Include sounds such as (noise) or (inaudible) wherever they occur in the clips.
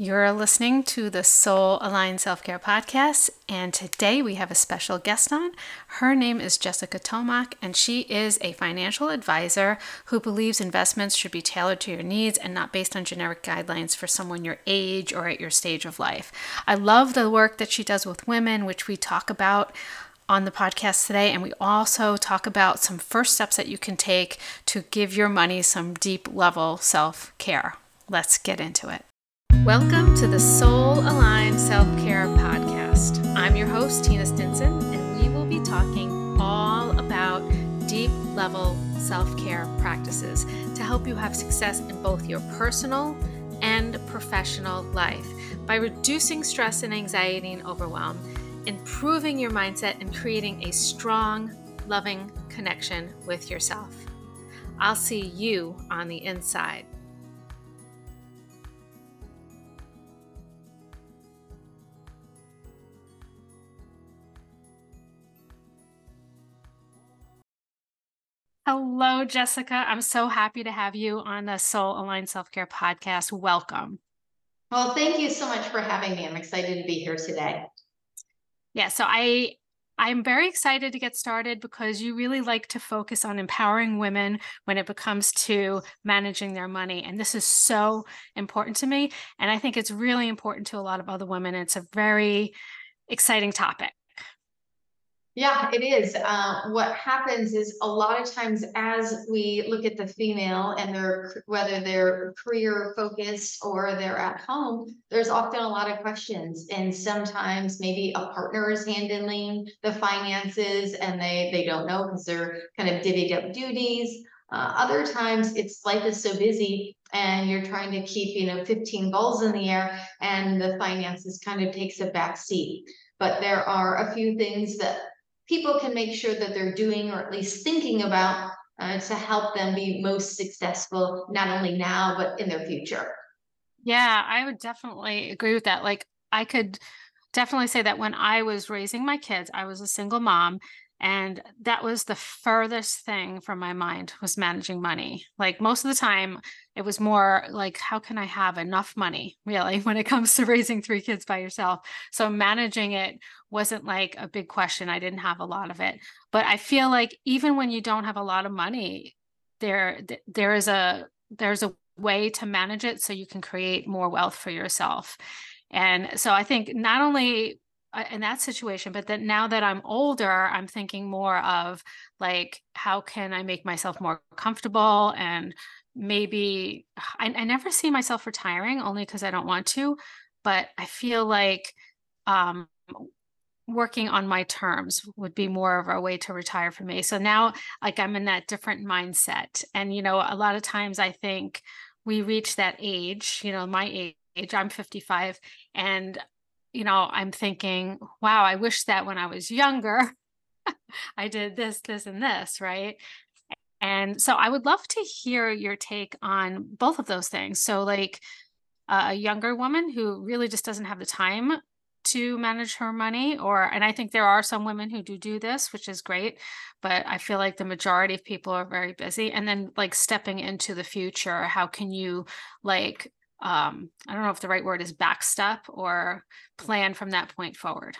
You're listening to the Soul Aligned Self Care Podcast, and today we have a special guest on. Her name is Jessica Tomac, and she is a financial advisor who believes investments should be tailored to your needs and not based on generic guidelines for someone your age or at your stage of life. I love the work that she does with women, which we talk about on the podcast today. And we also talk about some first steps that you can take to give your money some deep level self care. Let's get into it. Welcome to the Soul Aligned Self Care Podcast. I'm your host, Tina Stinson, and we will be talking all about deep level self care practices to help you have success in both your personal and professional life by reducing stress and anxiety and overwhelm, improving your mindset, and creating a strong, loving connection with yourself. I'll see you on the inside. Hello, Jessica. I'm so happy to have you on the Soul Aligned Self Care podcast. Welcome. Well, thank you so much for having me. I'm excited to be here today. Yeah, so I I'm very excited to get started because you really like to focus on empowering women when it comes to managing their money. And this is so important to me. And I think it's really important to a lot of other women. It's a very exciting topic. Yeah, it is. Uh, what happens is a lot of times as we look at the female and they're whether they're career focused or they're at home, there's often a lot of questions. And sometimes maybe a partner is handling the finances and they they don't know because they're kind of divvied up duties. Uh, other times it's life is so busy and you're trying to keep, you know, 15 balls in the air and the finances kind of takes a back seat. But there are a few things that people can make sure that they're doing or at least thinking about uh, to help them be most successful, not only now, but in their future. Yeah, I would definitely agree with that. Like, I could definitely say that when I was raising my kids, I was a single mom and that was the furthest thing from my mind was managing money. Like most of the time it was more like how can i have enough money really (laughs) when it comes to raising three kids by yourself? So managing it wasn't like a big question. I didn't have a lot of it. But i feel like even when you don't have a lot of money there there is a there's a way to manage it so you can create more wealth for yourself. And so i think not only in that situation but that now that i'm older i'm thinking more of like how can i make myself more comfortable and maybe i, I never see myself retiring only because i don't want to but i feel like um, working on my terms would be more of a way to retire for me. So now like i'm in that different mindset. And you know a lot of times i think we reach that age you know my age i'm 55 and you know, I'm thinking, wow, I wish that when I was younger, (laughs) I did this, this, and this, right? And so I would love to hear your take on both of those things. So, like a younger woman who really just doesn't have the time to manage her money, or, and I think there are some women who do do this, which is great, but I feel like the majority of people are very busy. And then, like, stepping into the future, how can you, like, um, I don't know if the right word is backstep or plan from that point forward?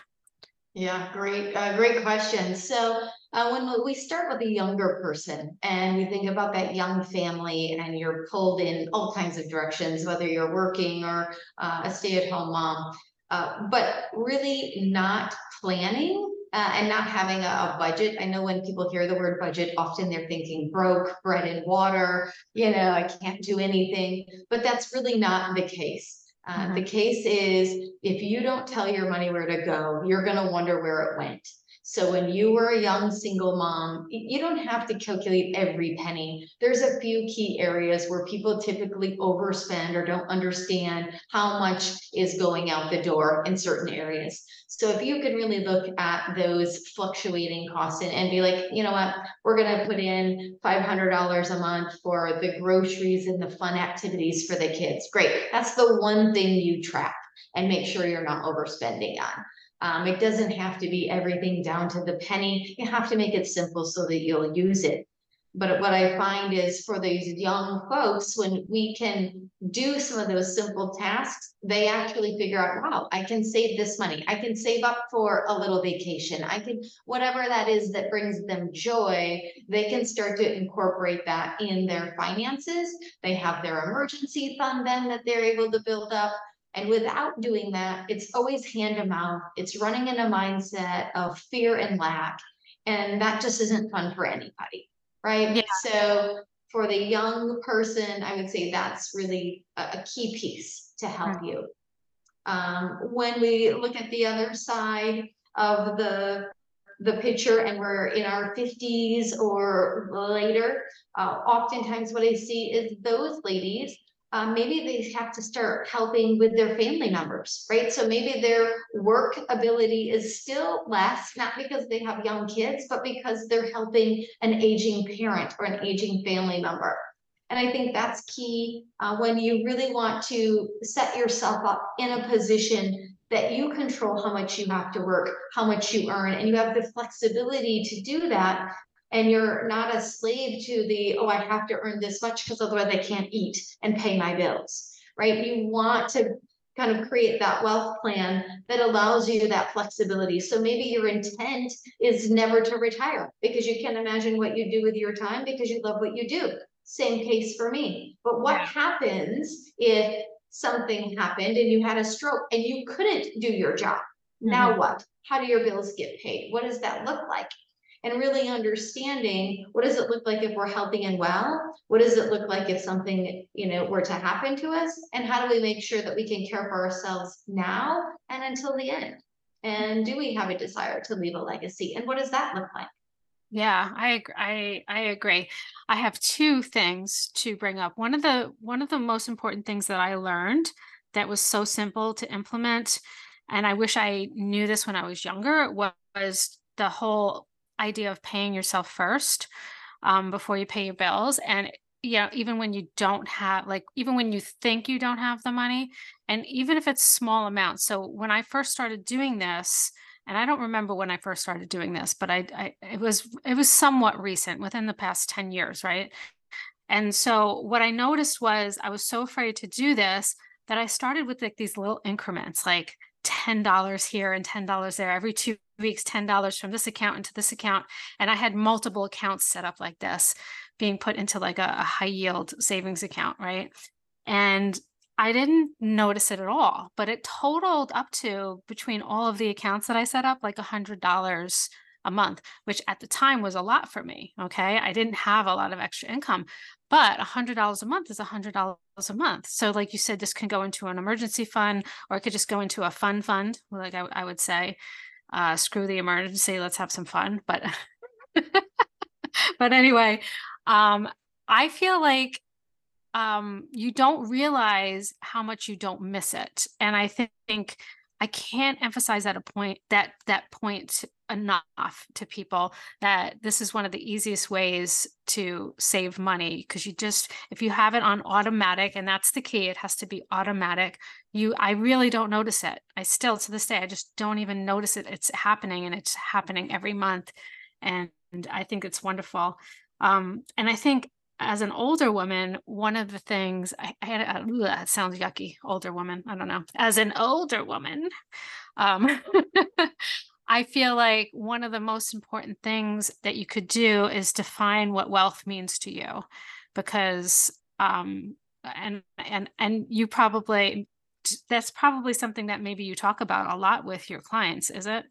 Yeah, great, uh, great question. So uh, when we start with a younger person and we think about that young family and you're pulled in all kinds of directions, whether you're working or uh, a stay-at-home mom, uh, but really not planning uh, and not having a, a, budget. I know when people hear the word budget, often they're thinking broke, bread and water, you know, I can't do anything, but that's really not the case. Uh. The case is if you don't tell your money where to go, you're going to wonder where it went. So when you were a young single mom, you don't have to calculate every penny. There's a few key areas where people typically overspend or don't understand how much is going out the door in certain areas. So if you can really look at those fluctuating costs and, and be like, you know what, we're going to put in $500 a month for the groceries and the fun activities for the kids. Great. That's the one thing you track and make sure you're not overspending on. Um, it doesn't have to be everything down to the penny. You have to make it simple so that you'll use it. But what I find is for these young folks, when we can do some of those simple tasks, they actually figure out, wow, I can save this money. I can save up for a little vacation. I can, whatever that is that brings them joy, they can start to incorporate that in their finances. They have their emergency fund then that they're able to build up. And without doing that, it's always hand to mouth. It's running in a mindset of fear and lack. And that just isn't fun for anybody right? Yeah. So for the young person, I would say that's really a, a key piece to help Mhm. you. Um, when we look at the other side of the the picture and we're in our 50s or later, uh, oftentimes what I see is those ladies um, maybe they have to start helping with their family members, right? So maybe their work ability is still less, not because they have young kids, but because they're helping an aging parent or an aging family member. And I think that's key uh, when you really want to set yourself up in a position that you control how much you have to work, how much you earn, and you have the flexibility to do that and you're not a slave to the, oh, I have to earn this much because otherwise I can't eat and pay my bills, right? You want to kind of create that wealth plan that allows you that flexibility. So maybe your intent is never to retire because you can't imagine what you do with your time because you love what you do. Same case for me. But what Yeah. happens if something happened and you had a stroke and you couldn't do your job? Now mm-hmm. what? How do your bills get paid? What does that look like? And really understanding what does it look like if we're healthy and well? What does it look like if something, you know, were to happen to us? And how do we make sure that we can care for ourselves now and until the end? And do we have a desire to leave a legacy? And what does that look like? Yeah, I I I agree. I have two things to bring up. One of the one of the most important things that I learned that was so simple to implement, and I wish I knew this when I was younger, was the whole idea of paying yourself first um, before you pay your bills. And you know even when you don't have, like, even when you think you don't have the money, and even if it's small amounts. So when I first started doing this, and I don't remember when I first started doing this, but I, I it was it was somewhat recent, within the past 10 years, right? And so what I noticed was I was so afraid to do this that I started with like these little increments, like $10 here and $10 there every two weeks, $10 from this account into this account. And I had multiple accounts set up like this, being put into like a, a high yield savings account, right? And I didn't notice it at all, but it totaled up to between all of the accounts that I set up like a hundred dollars a month, which at the time was a lot for me. Okay. I didn't have a lot of extra income, but a hundred dollars a month is a hundred dollars a month. So like you said, this can go into an emergency fund or it could just go into a fun fund, like I, I would say uh, screw the emergency, let's have some fun. But (laughs) but anyway, um, I feel like um, you don't realize how much you don't miss it, and I think I can't emphasize that a point that that point enough to people that this is one of the easiest ways to save money because you just if you have it on automatic and that's the key it has to be automatic you I really don't notice it I still to this day I just don't even notice it it's happening and it's happening every month and, and I think it's wonderful um and I think as an older woman, one of the things I, I had, a, ugh, that sounds yucky, older woman. I don't know. As an older woman, um, (laughs) I feel like one of the most important things that you could do is define what wealth means to you, because um, and and and you probably that's probably something that maybe you talk about a lot with your clients, is it?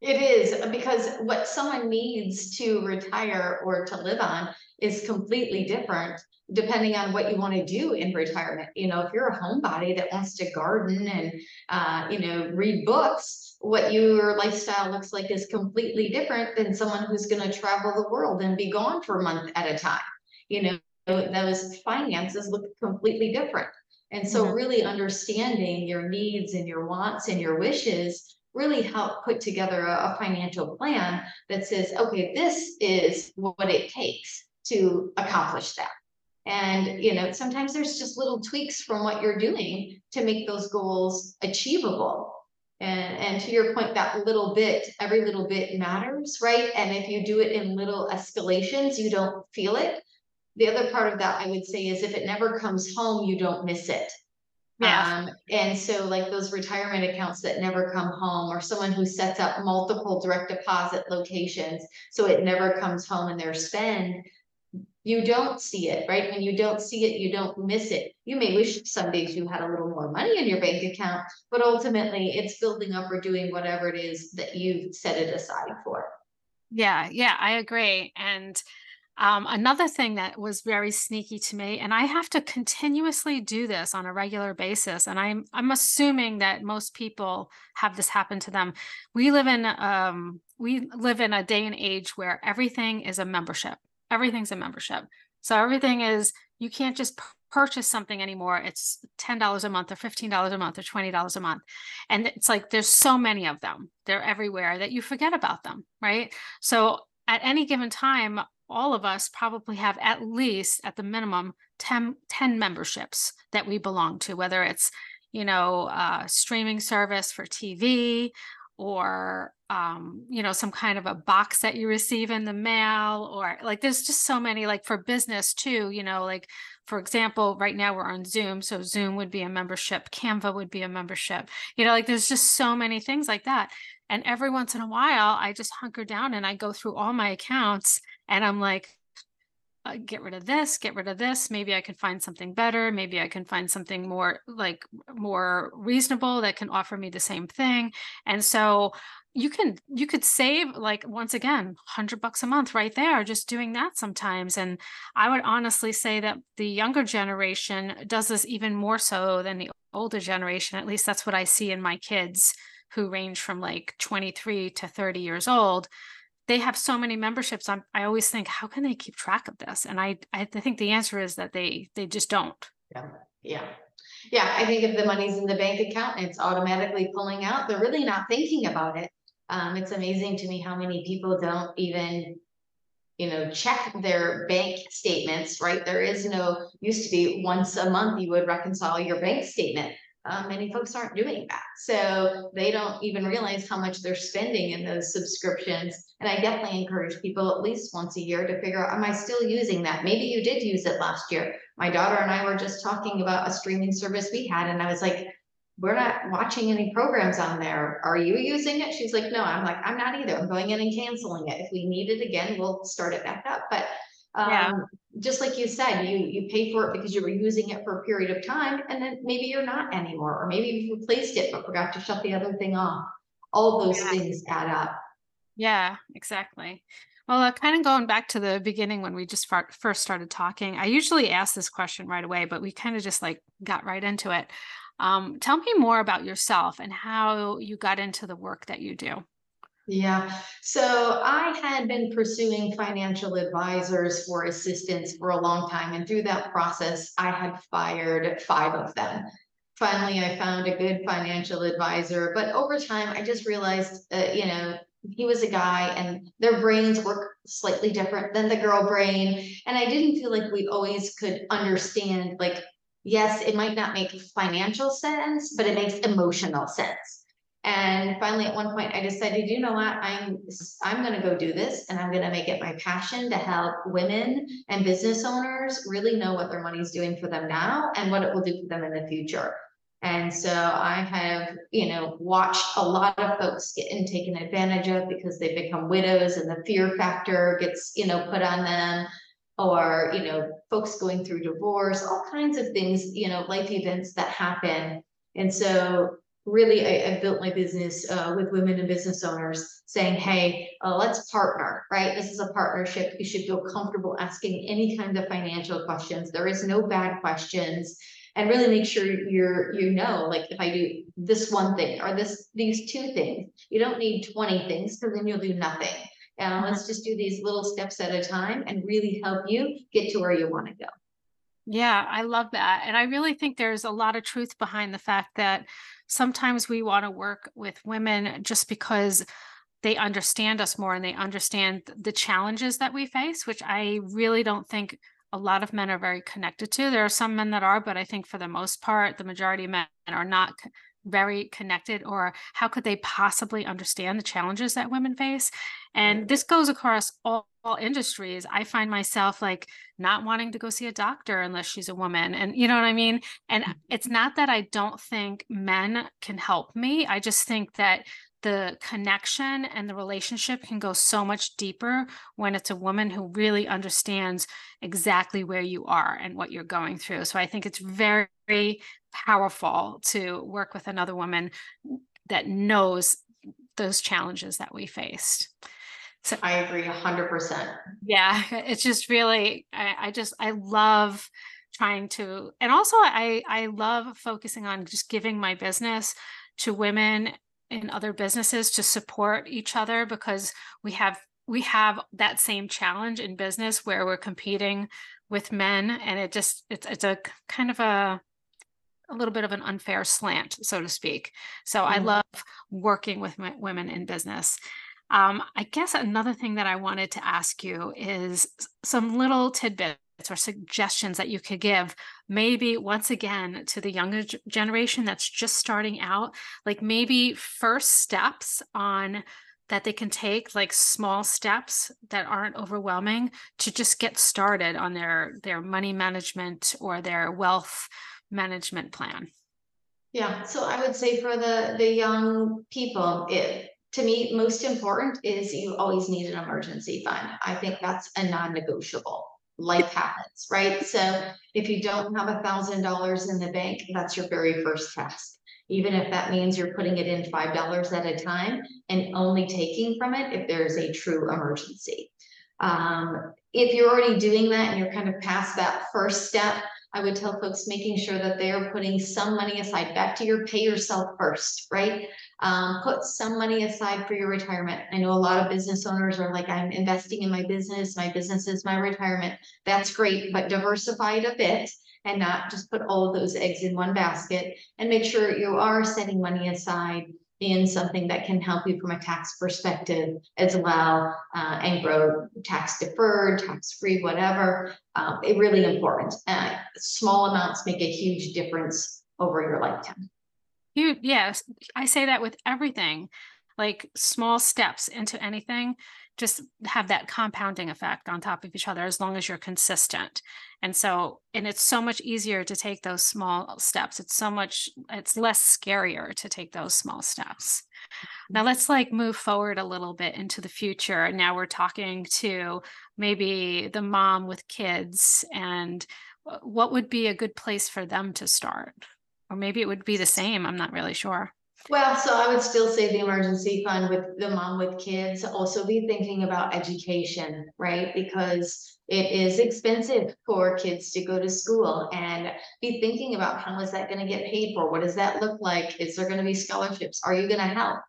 It is because what someone needs to retire or to live on is completely different depending on what you want to do in retirement. You know, if you're a homebody that wants to garden and, uh, you know, read books, what your lifestyle looks like is completely different than someone who's going to travel the world and be gone for a month at a time. You know, those finances look completely different. And so, Mhm. really understanding your needs and your wants and your wishes really help put together a, a financial plan that says, okay, this is what it takes to accomplish that. And, you know, sometimes there's just little tweaks from what you're doing to make those goals achievable. And, and to your point, that little bit, every little bit matters, right? And if you do it in little escalations, you don't feel it. The other part of that I would say is if it never comes home, you don't miss it. Yeah. Um, and so like those retirement accounts that never come home or someone who sets up multiple direct deposit locations, so it never comes home in their spend. You don't see it, right? When you don't see it, you don't miss it. You may wish some days you had a little more money in your bank account, but ultimately it's building up or doing whatever it is that you've set it aside for. Yeah, yeah, I agree. And um, another thing that was very sneaky to me, and I have to continuously do this on a regular basis, and I'm I'm assuming that most people have this happen to them. We live in um, we live in a day and age where everything is a membership. Everything's a membership. So everything is you can't just purchase something anymore. It's ten dollars a month, or fifteen dollars a month, or twenty dollars a month, and it's like there's so many of them. They're everywhere that you forget about them, right? So at any given time all of us probably have at least at the minimum 10, 10 memberships that we belong to whether it's you know uh, streaming service for tv or um, you know some kind of a box that you receive in the mail or like there's just so many like for business too you know like for example right now we're on zoom so zoom would be a membership canva would be a membership you know like there's just so many things like that. And every once in a while i just hunker down and i go through all my accounts and I'm like, uh, get rid of this, get rid of this. Maybe I can find something better. Maybe I can find something more like more reasonable that can offer me the same thing. And so you can you could save like once again 100 bucks a month right there just doing that sometimes and i would honestly say that the younger generation does this even more so than the older generation at least that's what i see in my kids who range from like 23 to 30 years old they have so many memberships. I'm, I always think, how can they keep track of this? And I, I think the answer is that they, they just don't. Yeah, yeah. Yeah, I think if the money's in the bank account and it's automatically pulling out, they're really not thinking about it. Um, it's amazing to me how many people don't even, you know, check their bank statements, right? There is no, used to be once a month you would reconcile your bank statement uh, many folks aren't doing that. So they don't even realize how much they're spending in those subscriptions. And I definitely encourage people at least once a year to figure out, am I still using that? Maybe you did use it last year. My daughter and I were just talking about a streaming service we had, and I was like, we're not watching any programs on there. Are you using it? She's like, no, I'm like, I'm not either. I'm going in and canceling it. If we need it again, we'll start it back up. But Yeah. um, just like you said, you, you pay for it because you were using it for a period of time and then maybe you're not anymore, or maybe you've replaced it but forgot to shut the other thing off. All those Yeah. things add up. Yeah, exactly. Well, uh, kind of going back to the beginning when we just far- first started talking, I usually ask this question right away, but we kind of just like got right into it. Um, tell me more about yourself and how you got into the work that you do. Yeah, so I had been pursuing financial advisors for assistance for a long time, and through that process, I had fired five of them. Finally, I found a good financial advisor, but over time, I just realized, uh, you know, he was a guy and their brains work slightly different than the girl brain. And I didn't feel like we always could understand, like, yes, it might not make financial sense, but it makes emotional sense. And finally, at one point, I decided, you know what, I'm, I'm gonna go do this and I'm gonna make it my passion to help women and business owners really know what their money's doing for them now and what it will do for them in the future. And so I have, you know, watched a lot of folks getting taken advantage of because they become widows and the fear factor gets, you know, put on them. Or, you know, folks going through divorce, all kinds of things, you know, life events that happen. And so really I, I built my business uh, with women and business owners saying, hey, uh, let's partner, right? This is a partnership. You should feel comfortable asking any kind of financial questions. There is no bad questions. And really make sure you're, you know, like if I do this one thing or this, these two things, you don't need 20 things because then you'll do nothing. And let's just do these little steps at a time and really help you get to where you want to go. Yeah, I love that. And I really think there's a lot of truth behind the fact that sometimes we want to work with women just because they understand us more and they understand the challenges that we face, which I really don't think a lot of men are very connected to. There are some men that are, but I think for the most part, the majority of men are not very connected or how could they possibly understand the challenges that women face? And this goes across all, all, industries. I find myself like not wanting to go see a doctor unless she's a woman and you know what i mean? And mm-hmm. it's not that i don't think men can help me. I just think that the connection and the relationship can go so much deeper when it's a woman who really understands exactly where you are and what you're going through. So I think it's very, powerful to work with another woman that knows those challenges that we faced. So I agree a hundred percent. Yeah, (laughs) it's just really, I, I just, I love trying to, and also I, I love focusing on just giving my business to women in other businesses to support each other because we have we have that same challenge in business where we're competing with men and it just it's it's a kind of a a little bit of an unfair slant so to speak so mm-hmm. i love working with women in business um, i guess another thing that i wanted to ask you is some little tidbits or suggestions that you could give maybe once again to the younger generation that's just starting out like maybe first steps on that they can take like small steps that aren't overwhelming to just get started on their their money management or their wealth management plan yeah so i would say for the the young people it to me most important is you always need an emergency fund i think that's a non-negotiable life happens, right? So if you don't have a thousand dollars in the bank, that's your very first task. Even if that means you're putting it in five dollars at a time and only taking from it if there's a true emergency. Um, if you're already doing that and you're kind of past that first step, I would tell folks making sure that they're putting some money aside back to your pay yourself first, right? Um, put some money aside for your retirement. I know a lot of business owners are like, I'm investing in my business. My business is my retirement. That's great, but diversify it a bit and not just put all of those eggs in one basket and make sure you are setting money aside in something that can help you from a tax perspective as well uh, and grow tax deferred, tax free, whatever. Um, it really important. Uh, small amounts make a huge difference over your lifetime. You yes, I say that with everything, like small steps into anything just have that compounding effect on top of each other as long as you're consistent. And so, and it's so much easier to take those small steps. It's so much, it's less scarier to take those small steps. Now mm-hmm. let's like move forward a little bit into the future. And now we're talking to maybe the mom with kids and uh, what would be a good place for them to start? Or maybe it would be the same. I'm not really sure. Well, so I would still say the emergency fund with the mom with kids, also be thinking about education, right? Because it is expensive for kids to go to school and be thinking about how is that going to get paid for? What does that look like? Is there going to be scholarships? Are you going to help?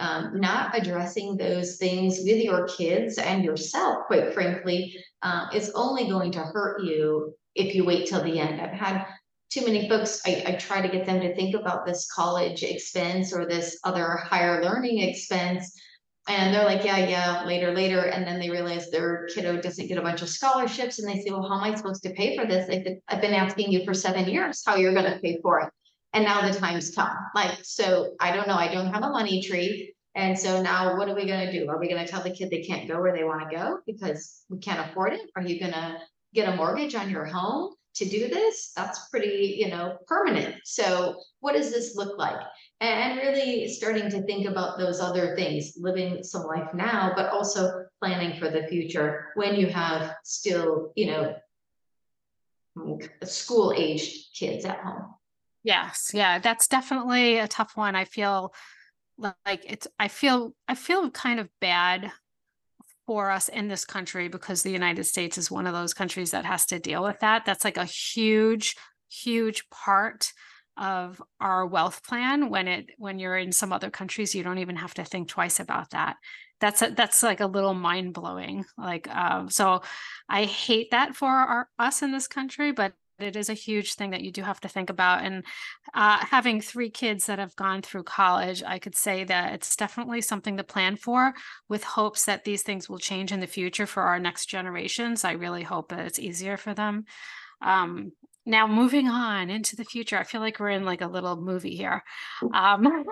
Um, not addressing those things with your kids and yourself, quite frankly, uh, is only going to hurt you if you wait till the end. I've had too many folks, I, I try to get them to think about this college expense or this other higher learning expense. And they're like, yeah, yeah, later, later. And then they realize their kiddo doesn't get a bunch of scholarships. And they say, well, how am I supposed to pay for this? They said, I've been asking you for seven years how you're going to pay for it. And now the time's come. Like, so I don't know. I don't have a money tree. And so now what are we going to do? Are we going to tell the kid they can't go where they want to go because we can't afford it? Are you going to get a mortgage on your home? To do this, that's pretty, you know, permanent. So what does this look like? And really starting to think about those other things, living some life now, but also planning for the future when you have still, you know, school aged kids at home. Yes. Yeah. That's definitely a tough one. I feel like it's, I feel, I feel kind of bad for us in this country because the United States is one of those countries that has to deal with that. That's like a huge, huge part of our wealth plan when it when you're in some other countries you don't even have to think twice about that that's a, that's like a little mind blowing like um so i hate that for our us in this country but it is a huge thing that you do have to think about. And uh, having three kids that have gone through college, I could say that it's definitely something to plan for with hopes that these things will change in the future for our next generations. I really hope that it's easier for them. Um, now moving on into the future, I feel like we're in like a little movie here. Um,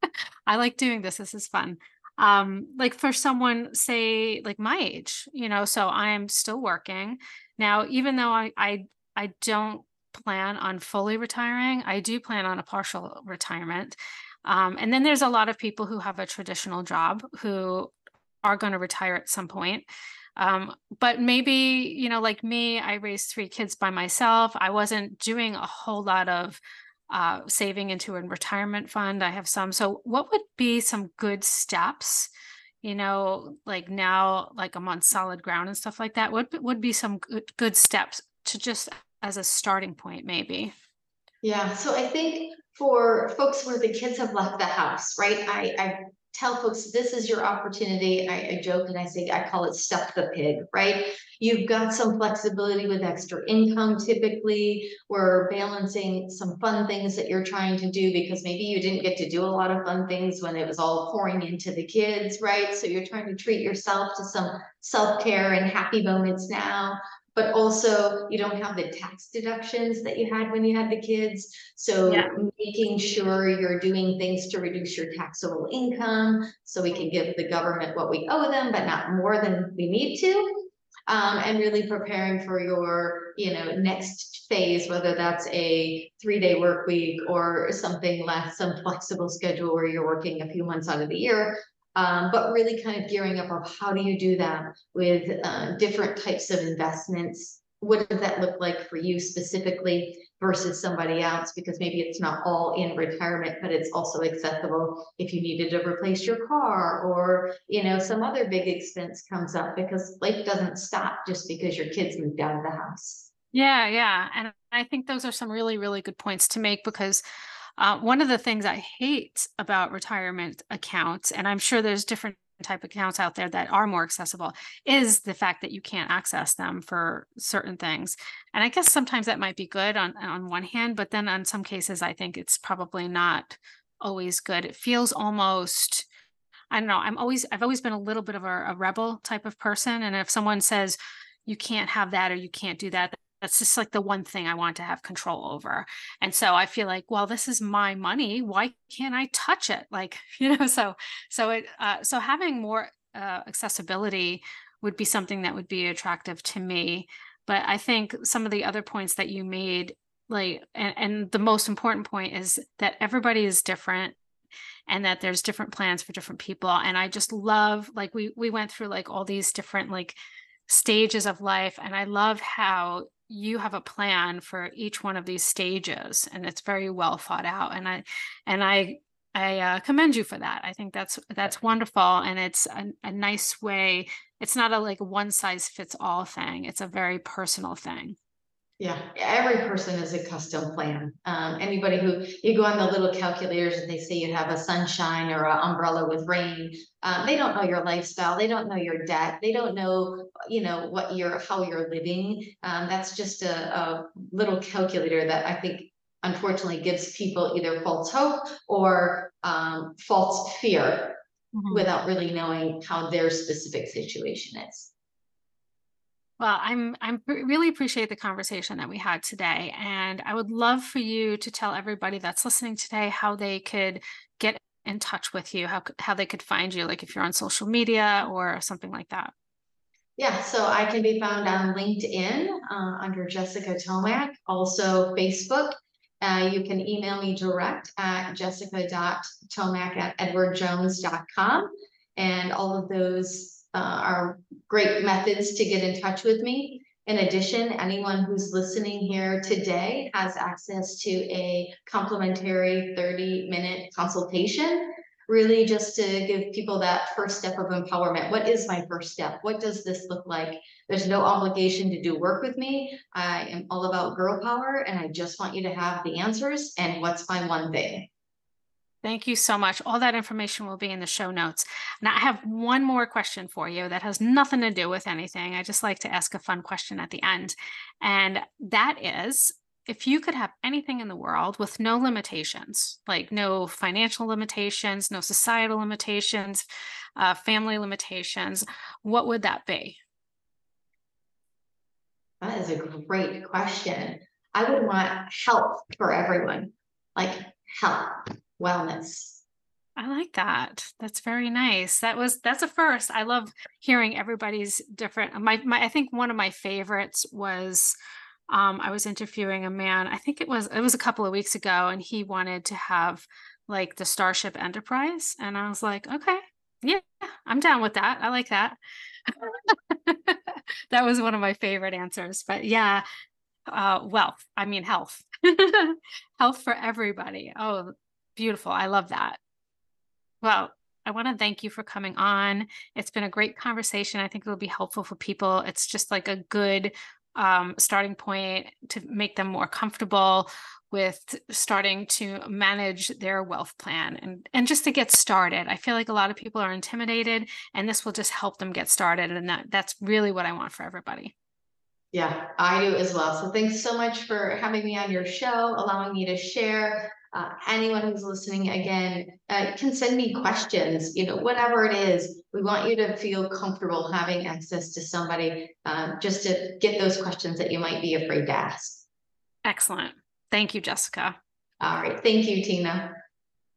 (laughs) I like doing this. This is fun. Um, like for someone, say, like my age, you know, so I am still working now. Even though I I I don't plan on fully retiring, I do plan on a partial retirement. Um, and then there's a lot of people who have a traditional job who are going to retire at some point. Um, but maybe, you know, like me, I raised three kids by myself. I wasn't doing a whole lot of uh, saving into a retirement fund. I have some. So, what would be some good steps? You know, like now, like I'm on solid ground and stuff like that. What would be some good good steps to just as a starting point, maybe? Yeah, so I think for folks where the kids have left the house, right? I, I tell folks this is your opportunity. I, I joke and I say I call it stuff the pig, right? You've got some flexibility with extra income typically. We're balancing some fun things that you're trying to do because maybe you didn't get to do a lot of fun things when it was all pouring into the kids, right? So you're trying to treat yourself to some self-care and happy moments now but also you don't have the tax deductions that you had when you had the kids. So Yeah. making sure you're doing things to reduce your taxable income, so we can give the government what we owe them, but not more than we need to. Um, and really preparing for your, you know, next phase, whether that's a three-day work week or something less, some flexible schedule where you're working a few months out of the year, um, but really kind of gearing up of how do you do that with uh, different types of investments? What does that look like for you specifically versus somebody else? Because maybe it's not all in retirement, but it's also accessible if you needed to replace your car or, you know, some other big expense comes up because life doesn't stop just because your kids moved out of the house. Yeah, yeah. And I think those are some really, really good points to make because uh, one of the things I hate about retirement accounts, and I'm sure there's different type of accounts out there that are more accessible, is the fact that you can't access them for certain things. And I guess sometimes that might be good on on one hand, but then on some cases, I think it's probably not always good. It feels almost I don't know. I'm always I've always been a little bit of a, a rebel type of person, and if someone says you can't have that or you can't do that that's just like the one thing I want to have control over. And so I feel like, well, this is my money. Why can't I touch it? Like, (laughs) you know, so, so it, uh, so having more uh, accessibility would be something that would be attractive to me. But I think some of the other points that you made, like, and, and the most important point is that everybody is different and that there's different plans for different people. And I just love, like, we, we went through like all these different, like, stages of life. And I love how you have a plan for each one of these stages and it's very well thought out and i and i i uh, commend you for that i think that's that's wonderful and it's a, a nice way it's not a like one size fits all thing it's a very personal thing yeah, every person is a custom plan. Um, anybody who you go on the little calculators and they say you have a sunshine or an umbrella with rain, um, they don't know your lifestyle. They don't know your debt. They don't know, you know, what you're, how you're living. Um, that's just a, a little calculator that I think unfortunately gives people either false hope or um, false fear Mhm. without really knowing how their specific situation is. Well, I'm I'm really appreciate the conversation that we had today, and I would love for you to tell everybody that's listening today how they could get in touch with you, how how they could find you, like if you're on social media or something like that. Yeah, so I can be found on LinkedIn uh, under Jessica Tomac, also Facebook. Uh, you can email me direct at jessica.tomac at edwardjones.com. And all of those uh, are great methods to get in touch with me. In addition, anyone who's listening here today has access to a complimentary 30 minute consultation, really just to give people that first step of empowerment. What is my first step? What does this look like? There's no obligation to do work with me. I am all about girl power and I just want you to have the answers and what's my one thing. Thank you so much. All that information will be in the show notes. Now, I have one more question for you that has nothing to do with anything. I just like to ask a fun question at the end. And that is if you could have anything in the world with no limitations, like no financial limitations, no societal limitations, uh, family limitations, what would that be? That is a great question. I would want health for everyone, like health, wellness. I like that. That's very nice. That was that's a first. I love hearing everybody's different. My my I think one of my favorites was um I was interviewing a man. I think it was it was a couple of weeks ago and he wanted to have like the Starship Enterprise and I was like, "Okay. Yeah, I'm down with that. I like that." (laughs) that was one of my favorite answers. But yeah, uh wealth. I mean health. (laughs) health for everybody. Oh, beautiful. I love that. Well, I want to thank you for coming on. It's been a great conversation. I think it will be helpful for people. It's just like a good um, starting point to make them more comfortable with starting to manage their wealth plan and and just to get started. I feel like a lot of people are intimidated and this will just help them get started and that that's really what I want for everybody. Yeah, I do as well. So thanks so much for having me on your show, allowing me to share uh, anyone who's listening again uh, can send me questions, you know, whatever it is. We want you to feel comfortable having access to somebody um, just to get those questions that you might be afraid to ask. Excellent. Thank you, Jessica. All right. Thank you, Tina.